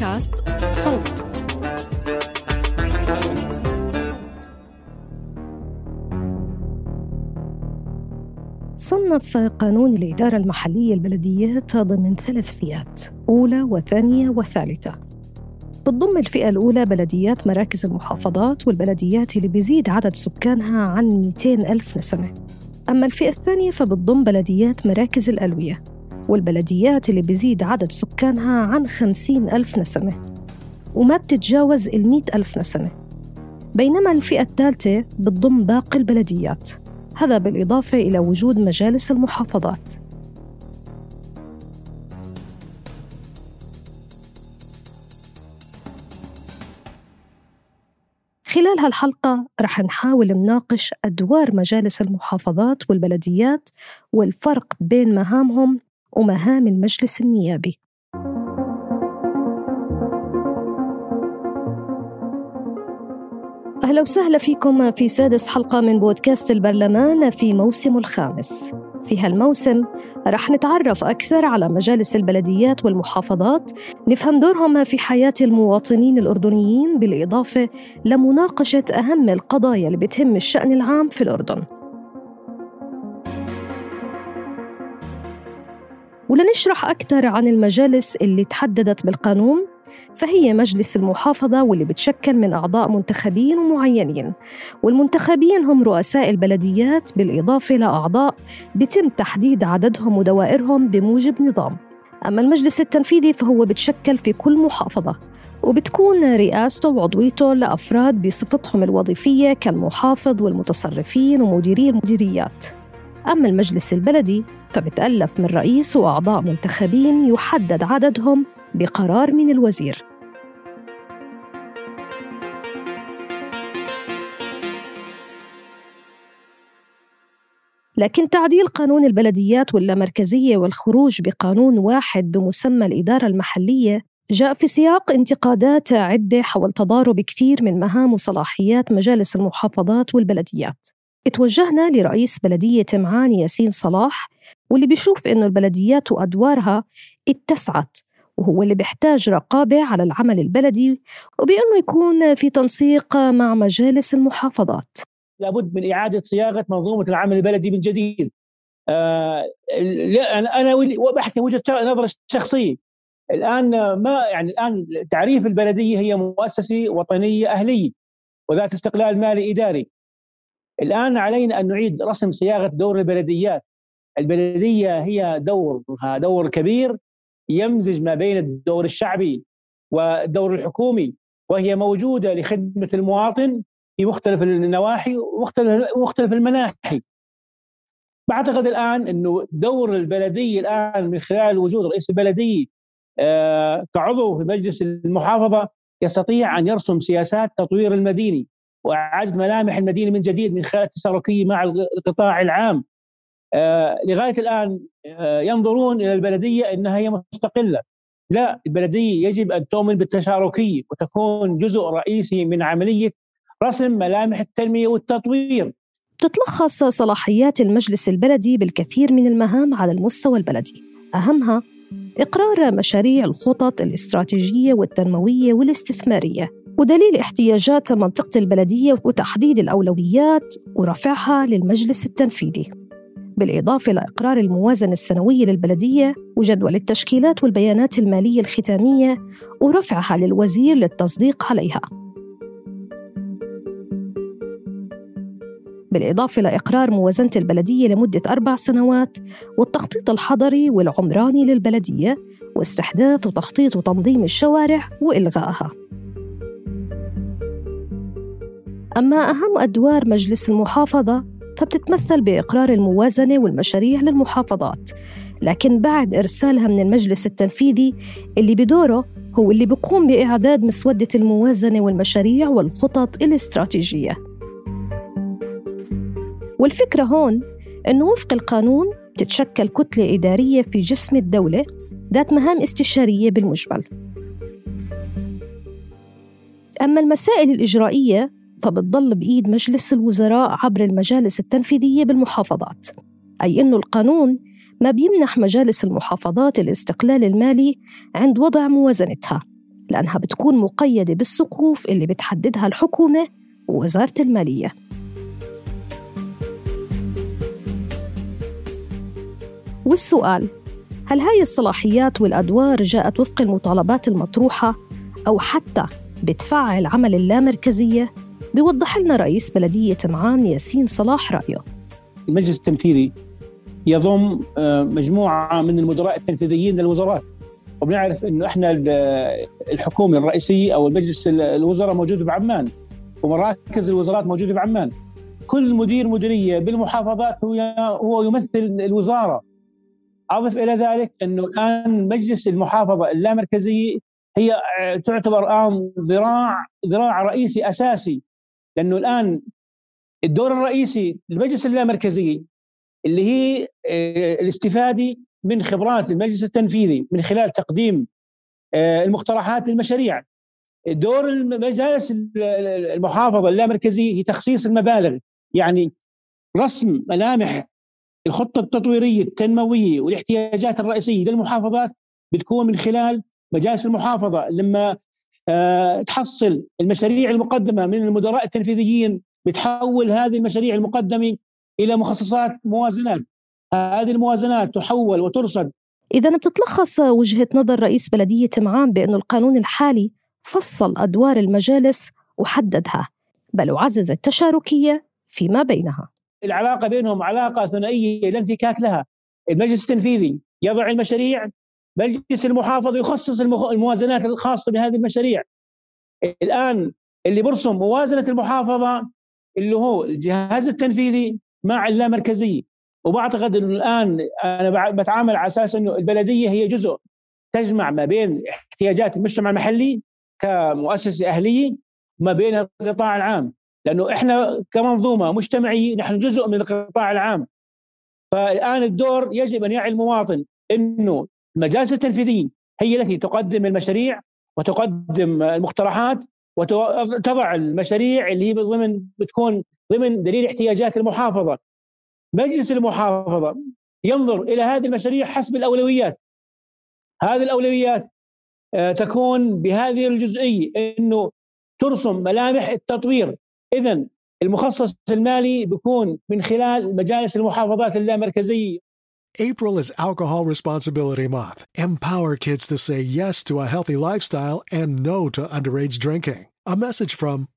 بودكاست صوت. صنف قانون الإدارة المحلية البلديات ضمن ثلاث فئات أولى وثانية وثالثة. بتضم الفئة الأولى بلديات مراكز المحافظات والبلديات اللي بيزيد عدد سكانها عن 200 ألف نسمة. أما الفئة الثانية فبتضم بلديات مراكز الألوية. والبلديات اللي بيزيد عدد سكانها عن 50 ألف نسمة وما بتتجاوز ال ألف نسمة. بينما الفئة الثالثة بتضم باقي البلديات هذا بالإضافة إلى وجود مجالس المحافظات. خلال هالحلقة رح نحاول نناقش أدوار مجالس المحافظات والبلديات والفرق بين مهامهم ومهام المجلس النيابي. أهلا وسهلا فيكم في سادس حلقة من بودكاست البرلمان في موسمه الخامس. في هالموسم رح نتعرف أكثر على مجالس البلديات والمحافظات نفهم دورهم في حياة المواطنين الأردنيين بالإضافة لمناقشة أهم القضايا اللي بتهم الشأن العام في الأردن. ولنشرح أكثر عن المجالس اللي تحددت بالقانون فهي مجلس المحافظة واللي بتشكل من أعضاء منتخبين ومعينين. والمنتخبين هم رؤساء البلديات بالإضافة لأعضاء بتم تحديد عددهم ودوائرهم بموجب نظام. أما المجلس التنفيذي فهو بتشكل في كل محافظة وبتكون رئاسته وعضويته لأفراد بصفتهم الوظيفية كالمحافظ والمتصرفين ومديري المديريات. أما المجلس البلدي فبتألف من رئيس وأعضاء منتخبين يحدد عددهم بقرار من الوزير. لكن تعديل قانون البلديات واللامركزية والخروج بقانون واحد بمسمى الإدارة المحلية جاء في سياق انتقادات عدة حول تضارب كثير من مهام وصلاحيات مجالس المحافظات والبلديات. اتوجهنا لرئيس بلدية معان ياسين صلاح واللي بيشوف إنه البلديات وأدوارها اتسعت وهو اللي بيحتاج رقابة على العمل البلدي وبأنه يكون في تنسيق مع مجالس المحافظات. لابد من إعادة صياغة منظومة العمل البلدي من جديد. آه أنا بحكي وجهة نظر شخصية الآن ما يعني الآن تعريف البلدية هي مؤسسة وطنية أهلية وذات استقلال مالي إداري. الآن علينا أن نعيد رسم صياغة دور البلديات. البلدية هي دورها دور كبير يمزج ما بين الدور الشعبي والدور الحكومي وهي موجودة لخدمة المواطن في مختلف النواحي ومختلف مختلف المناحي. بعتقد الآن أنه دور البلدية الآن من خلال وجود رئيس البلدية آه كعضو في مجلس المحافظة يستطيع أن يرسم سياسات تطوير المديني. وإعادة ملامح المدينة من جديد من خلال التشاركية مع القطاع العام. آه، لغاية الآن آه، ينظرون إلى البلدية إنها هي مستقلة. لا البلدية يجب أن تؤمن بالتشاركية وتكون جزء رئيسي من عملية رسم ملامح التنمية والتطوير. تتلخص صلاحيات المجلس البلدي بالكثير من المهام على المستوى البلدي. أهمها إقرار مشاريع الخطط الاستراتيجية والتنموية والاستثمارية. ودليل احتياجات منطقة البلدية وتحديد الأولويات ورفعها للمجلس التنفيذي. بالإضافة لإقرار الموازنة السنوية للبلدية وجدول التشكيلات والبيانات المالية الختامية ورفعها للوزير للتصديق عليها. بالإضافة لإقرار موازنة البلدية لمدة أربع سنوات والتخطيط الحضري والعمراني للبلدية واستحداث وتخطيط وتنظيم الشوارع وإلغائها. أما أهم أدوار مجلس المحافظة فبتتمثل بإقرار الموازنة والمشاريع للمحافظات. لكن بعد إرسالها من المجلس التنفيذي اللي بدوره هو اللي بيقوم بإعداد مسودة الموازنة والمشاريع والخطط الاستراتيجية. والفكرة هون أنه وفق القانون تتشكل كتلة إدارية في جسم الدولة ذات مهام استشارية بالمجمل. أما المسائل الإجرائية فبتضل بإيد مجلس الوزراء عبر المجالس التنفيذية بالمحافظات أي أنه القانون ما بيمنح مجالس المحافظات الاستقلال المالي عند وضع موازنتها لأنها بتكون مقيدة بالسقوف اللي بتحددها الحكومة ووزارة المالية والسؤال هل هاي الصلاحيات والأدوار جاءت وفق المطالبات المطروحة أو حتى بتفعل عمل اللامركزية؟ بيوضح لنا رئيس بلدية معان ياسين صلاح رأيه. المجلس التنفيذي يضم آه، مجموعة من المدراء التنفيذيين للوزارات. وبنعرف إنه إحنا الحكومة الرئيسية أو المجلس الوزراء موجود بعمان ومراكز الوزارات موجودة بعمان. كل مدير مديريه بالمحافظات هو هو يمثل الوزارة. أضف إلى ذلك إنه الان مجلس المحافظة اللامركزية هي تعتبر الان ذراع ذراع رئيسي أساسي لأنه الآن الدور الرئيسي للمجلس اللامركزي اللي هي آه، الاستفادة من خبرات المجلس التنفيذي من خلال تقديم آه، المقترحات للمشاريع. دور المجالس المحافظة اللامركزيه هي تخصيص المبالغ يعني رسم ملامح الخطة التطويرية التنموية والاحتياجات الرئيسية للمحافظات بتكون من خلال مجالس المحافظة. لما تحصل المشاريع المقدمة من المدراء التنفيذيين بتحول هذه المشاريع المقدمة إلى مخصصات موازنات. هذه الموازنات تحول وترصد. إذا بتتلخص وجهة نظر رئيس بلدية معان بأن القانون الحالي فصل أدوار المجالس وحددها بل وعزز التشاركية فيما بينها. العلاقة بينهم علاقة ثنائية لا انفكاك لها. المجلس التنفيذي يضع المشاريع مجلس المحافظة يخصص الموازنات الخاصة بهذه المشاريع. الآن اللي برسم موازنة المحافظة اللي هو الجهاز التنفيذي مع اللامركزية وبعتقد إنه الآن أنا بتعامل على أساس إنه البلدية هي جزء تجمع ما بين احتياجات المجتمع المحلي كمؤسسة أهلية وما بين القطاع العام. لأنه إحنا كمنظومة مجتمعية نحن جزء من القطاع العام. فالآن الدور يجب أن يعي المواطن إنه المجالس التنفيذيه هي التي تقدم المشاريع وتقدم المقترحات وتضع المشاريع اللي هي ضمن بتكون ضمن دليل احتياجات المحافظة. مجلس المحافظة ينظر إلى هذه المشاريع حسب الأولويات. هذه الأولويات آه، تكون بهذه الجزئية إنه ترسم ملامح التطوير. اذا المخصص المالي بيكون من خلال مجالس المحافظات اللامركزية. April is Alcohol Responsibility Month. Empower kids to say yes to a healthy lifestyle and no to underage drinking. A message from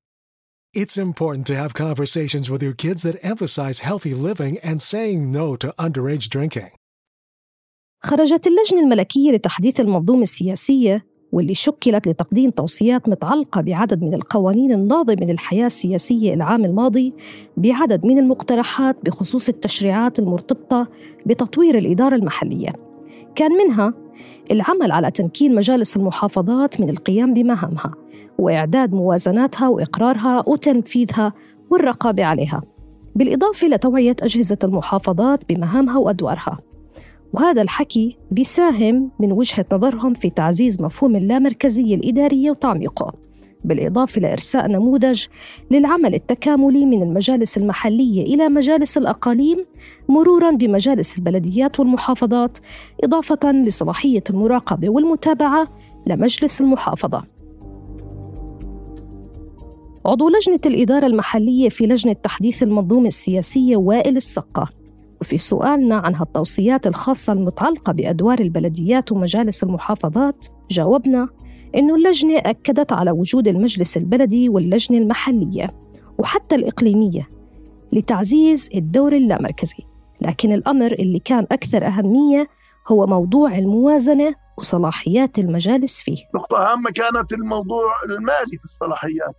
It's important to have conversations with your kids that emphasize healthy living and saying no to underage drinking. خرجت اللجنة الملكية لتحديث المنظومة السياسية واللي شكلت لتقديم توصيات متعلقة بعدد من القوانين الناظمة للحياة السياسية العام الماضي بعدد من المقترحات بخصوص التشريعات المرتبطة بتطوير الإدارة المحلية. كان منها العمل على تمكين مجالس المحافظات من القيام بمهامها وإعداد موازناتها وإقرارها وتنفيذها والرقابة عليها. بالإضافة لتوعية أجهزة المحافظات بمهامها وأدوارها. وهذا الحكي بيساهم من وجهة نظرهم في تعزيز مفهوم اللامركزية الإدارية وتعميقه بالإضافة لإرساء نموذج للعمل التكاملي من المجالس المحلية إلى مجالس الأقاليم مرورا بمجالس البلديات والمحافظات إضافة لصلاحية المراقبة والمتابعة لمجلس المحافظة. عضو لجنة الإدارة المحلية في لجنة تحديث المنظومة السياسية وائل السقة وفي سؤالنا عن هالتوصيات الخاصة المتعلقة بأدوار البلديات ومجالس المحافظات. جاوبنا إنه اللجنة أكدت على وجود المجلس البلدي واللجنة المحلية وحتى الإقليمية لتعزيز الدور اللامركزي. لكن الأمر اللي كان أكثر أهمية هو موضوع الموازنة وصلاحيات المجالس فيه. نقطة أهم كانت الموضوع المالي في الصلاحيات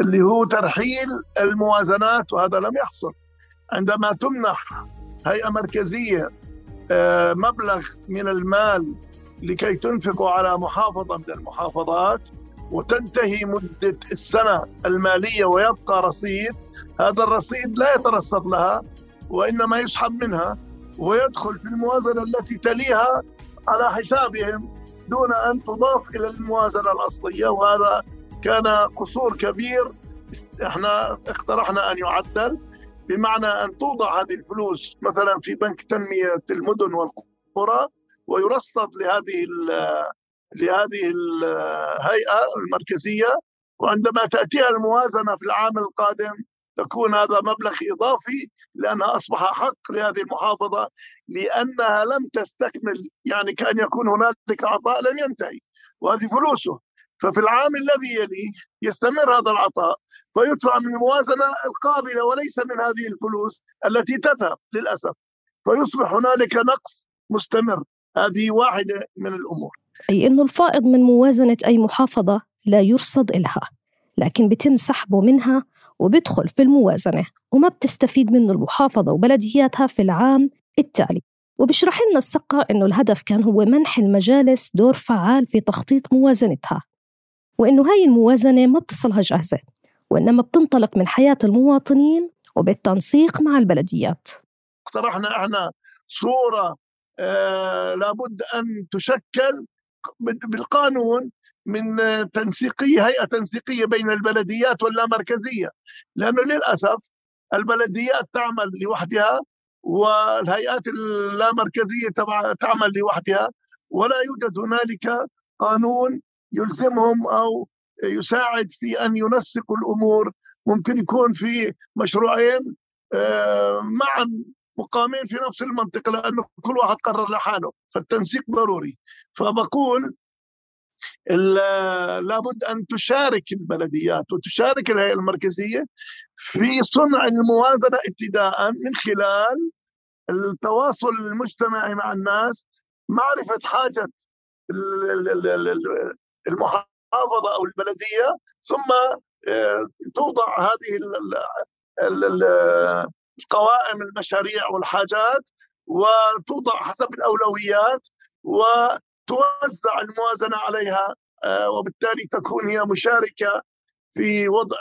اللي هو ترحيل الموازنات وهذا لم يحصل. عندما تمنح هيئة مركزية آه، مبلغ من المال لكي تنفقه على محافظة من المحافظات وتنتهي مدة السنة المالية ويبقى رصيد هذا الرصيد لا يترصد لها وإنما يسحب منها ويدخل في الموازنة التي تليها على حسابهم دون أن تضاف إلى الموازنة الأصلية وهذا كان قصور كبير. إحنا اقترحنا أن يعدل. بمعنى أن توضع هذه الفلوس مثلا في بنك تنمية المدن والقرى ويرصد لهذه لهذه الهيئة المركزية وعندما تأتيها الموازنة في العام القادم تكون هذا مبلغ إضافي لأنها أصبح حق لهذه المحافظة لأنها لم تستكمل يعني كأن يكون هنالك عطاء لم ينتهي وهذه فلوسه. ففي العام الذي يليه يستمر هذا العطاء فيدفع من الموازنة القابلة وليس من هذه الفلوس التي تذهب للأسف. فيصبح هنالك نقص مستمر. هذه واحدة من الأمور. أي إنه الفائض من موازنة أي محافظة لا يرصد إلها لكن بتم سحبه منها وبيدخل في الموازنة وما بتستفيد منه المحافظة وبلدياتها في العام التالي. وبشرح لنا السقة إنه الهدف كان هو منح المجالس دور فعال في تخطيط موازنتها. وإنه هاي الموازنة ما بتصلها جاهزة وإنما بتنطلق من حياة المواطنين وبالتنسيق مع البلديات. اقترحنا إحنا صورة آه لابد أن تشكل بالقانون من تنسيقية هيئة تنسيقية بين البلديات واللامركزية. لأنه للأسف البلديات تعمل لوحدها والهيئات اللامركزية تعمل لوحدها ولا يوجد هنالك قانون يلزمهم أو يساعد في أن ينسقوا الأمور. ممكن يكون في مشروعين آه، معا مقامين في نفس المنطقة لأنه كل واحد قرر لحاله فالتنسيق ضروري. فبقول لابد أن تشارك البلديات وتشارك الهيئة المركزية في صنع الموازنة ابتداء من خلال التواصل المجتمعي مع الناس معرفة حاجة المحافظة أو البلدية ثم آه، توضع هذه القوائم المشاريع والحاجات وتوضع حسب الأولويات و توزع الموازنة عليها آه، وبالتالي تكون هي مشاركة في وضع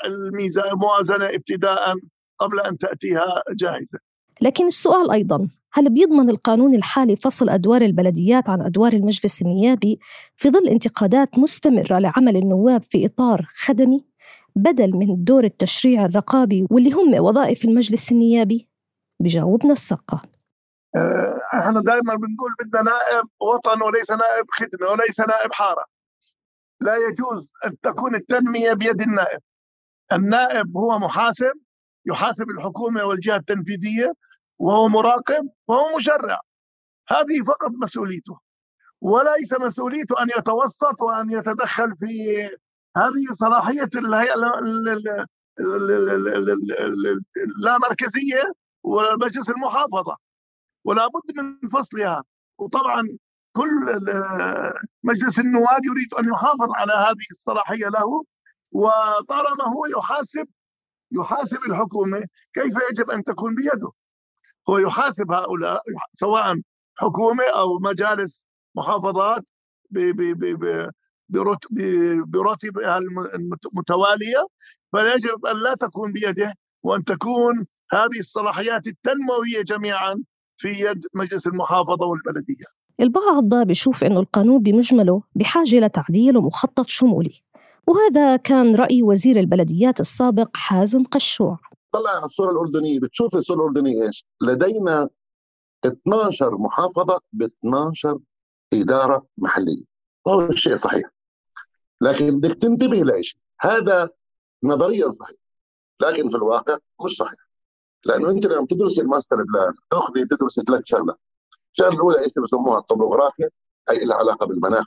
الموازنه ابتداء قبل أن تأتيها جاهزه. لكن السؤال أيضا هل بيضمن القانون الحالي فصل أدوار البلديات عن أدوار المجلس النيابي في ظل انتقادات مستمرة لعمل النواب في إطار خدمي بدل من دور التشريع الرقابي واللي هم وظائف المجلس النيابي؟ بجاوبنا السقة آه، إحنا دائما بنقول بدنا نائب وطن وليس نائب خدمة وليس نائب حارة. لا يجوز أن تكون التنمية بيد النائب. النائب هو محاسب يحاسب الحكومة والجهة التنفيذية وهو مراقب وهو مشرع هذه فقط مسؤوليته وليس مسؤوليته ان يتوسط وان يتدخل في هذه صلاحيه الهيئه لا مركزيه ومجلس المحافظه ولا بد من فصلها وطبعا كل مجلس النواب يريد ان يحافظ على هذه الصلاحيه له وطالما هو يحاسب يحاسب الحكومة كيف يجب ان تكون بيده هو يحاسب هؤلاء سواء حكومة أو مجالس محافظات برتبها المتوالية فيجب أن لا تكون بيده وأن تكون هذه الصلاحيات التنموية جميعا في يد مجلس المحافظة والبلدية. البعض بيشوف أنه القانون بمجمله بحاجة لتعديل ومخطط شمولي وهذا كان رأي وزير البلديات السابق حازم قشوع طلع على الصورة الأردنية. بتشوف الصورة الأردنية إيش؟ لدينا 12 محافظة ب 12 إدارة محلية. وهو الشيء صحيح. لكن بدك تنتبه لإيش؟ هذا نظريا صحيح لكن في الواقع مش صحيح. لأنه أنت لما تدرس ال master plan تاخذي تدرس ثلاث شغلات الشغلة الأولى إيش بسموها؟ الطبوغرافيا اي لها علاقة بالمناخ.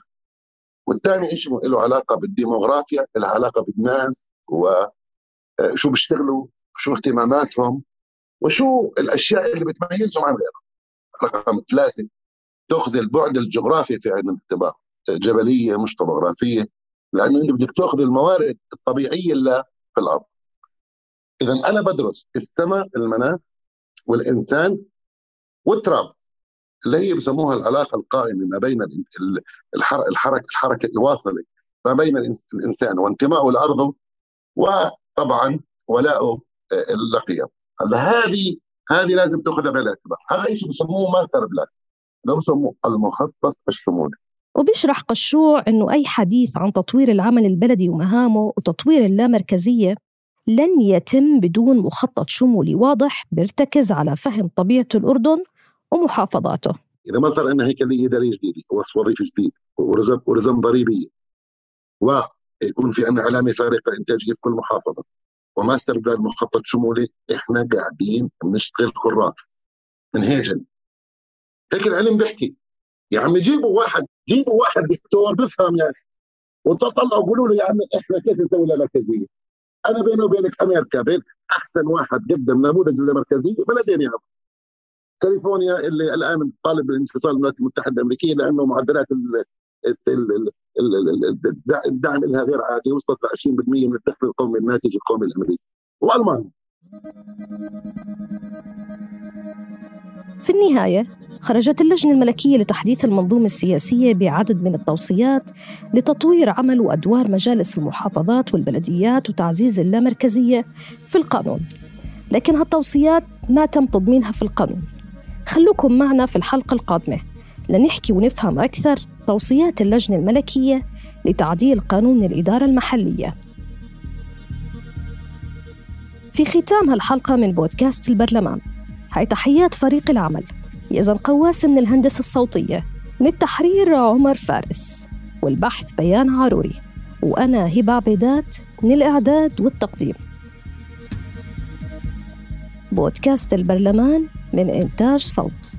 والثاني شيء له؟ علاقة بالديموغرافيا لها علاقة بالناس وشو آه، بيشتغلوا. شو اهتماماتهم وشو الأشياء اللي بتميزهم عن غيرهم. رقم ثلاثة تأخذ البعد الجغرافي في عين الاعتبار جبلية مش طبوغرافيه لأنه انت بدك تأخذ الموارد الطبيعية اللي في الأرض. اذا أنا بدرس السماء المناخ والإنسان والتراب اللي هي بسموها العلاقة القائمة ما بين الحركة الحركة الحركة الواصلة ما بين الإنسان وانتمائه لأرضه وطبعا ولاؤه لقيم هلا هذه هذه لازم تاخذها بعين الاعتبار هذا شيء بسموه master plan. لو بسموه المخطط الشمولي. وبيشرح قشوع أنه أي حديث عن تطوير العمل البلدي ومهامه وتطوير اللامركزية لن يتم بدون مخطط شمولي واضح بيرتكز على فهم طبيعة الأردن ومحافظاته. إذا ما صار عندنا هيكلية إدارية جديدة ووصف وظيفي جديد ورزم ورزم ضريبية ويكون في عندنا علامة فارقة إنتاجية في كل محافظة. وماستر بلان مخطط شمولي إحنا قاعدين بنشتغل خراف هيجن هيك العلم بيحكي. يا عمي جيبوا واحد جيبوا واحد دكتور بفهم يا أخي. وتطلعوا قولوا له يا عمي إحنا كيف نسوي لها مركزية؟ أنا بيني وبينك أمريكا بين أحسن واحد قدم نموذج للمركزيه بلدين يا عمي. كاليفورنيا اللي الآن طالب بالانفصال الولايات المتحدة الأمريكية لأنه معدلات الدعم لها غير عادي وصلت ل 20% من الدخل القومي الناتج القومي الأمريكي. وألمانيا. في النهاية خرجت اللجنة الملكية لتحديث المنظومة السياسية بعدد من التوصيات لتطوير عمل وأدوار مجالس المحافظات والبلديات وتعزيز اللامركزية في القانون. لكن هالتوصيات ما تم تضمينها في القانون. خلوكم معنا في الحلقة القادمة. لنحكي ونفهم أكثر توصيات اللجنة الملكية لتعديل قانون الإدارة المحلية. في ختام هالحلقة من بودكاست البرلمان هاي تحيات فريق العمل يزن قواس من الهندسة الصوتية من التحرير عمر فارس والبحث بيان عاروري وأنا هبة عبيدات من الإعداد والتقديم. بودكاست البرلمان من إنتاج صوت.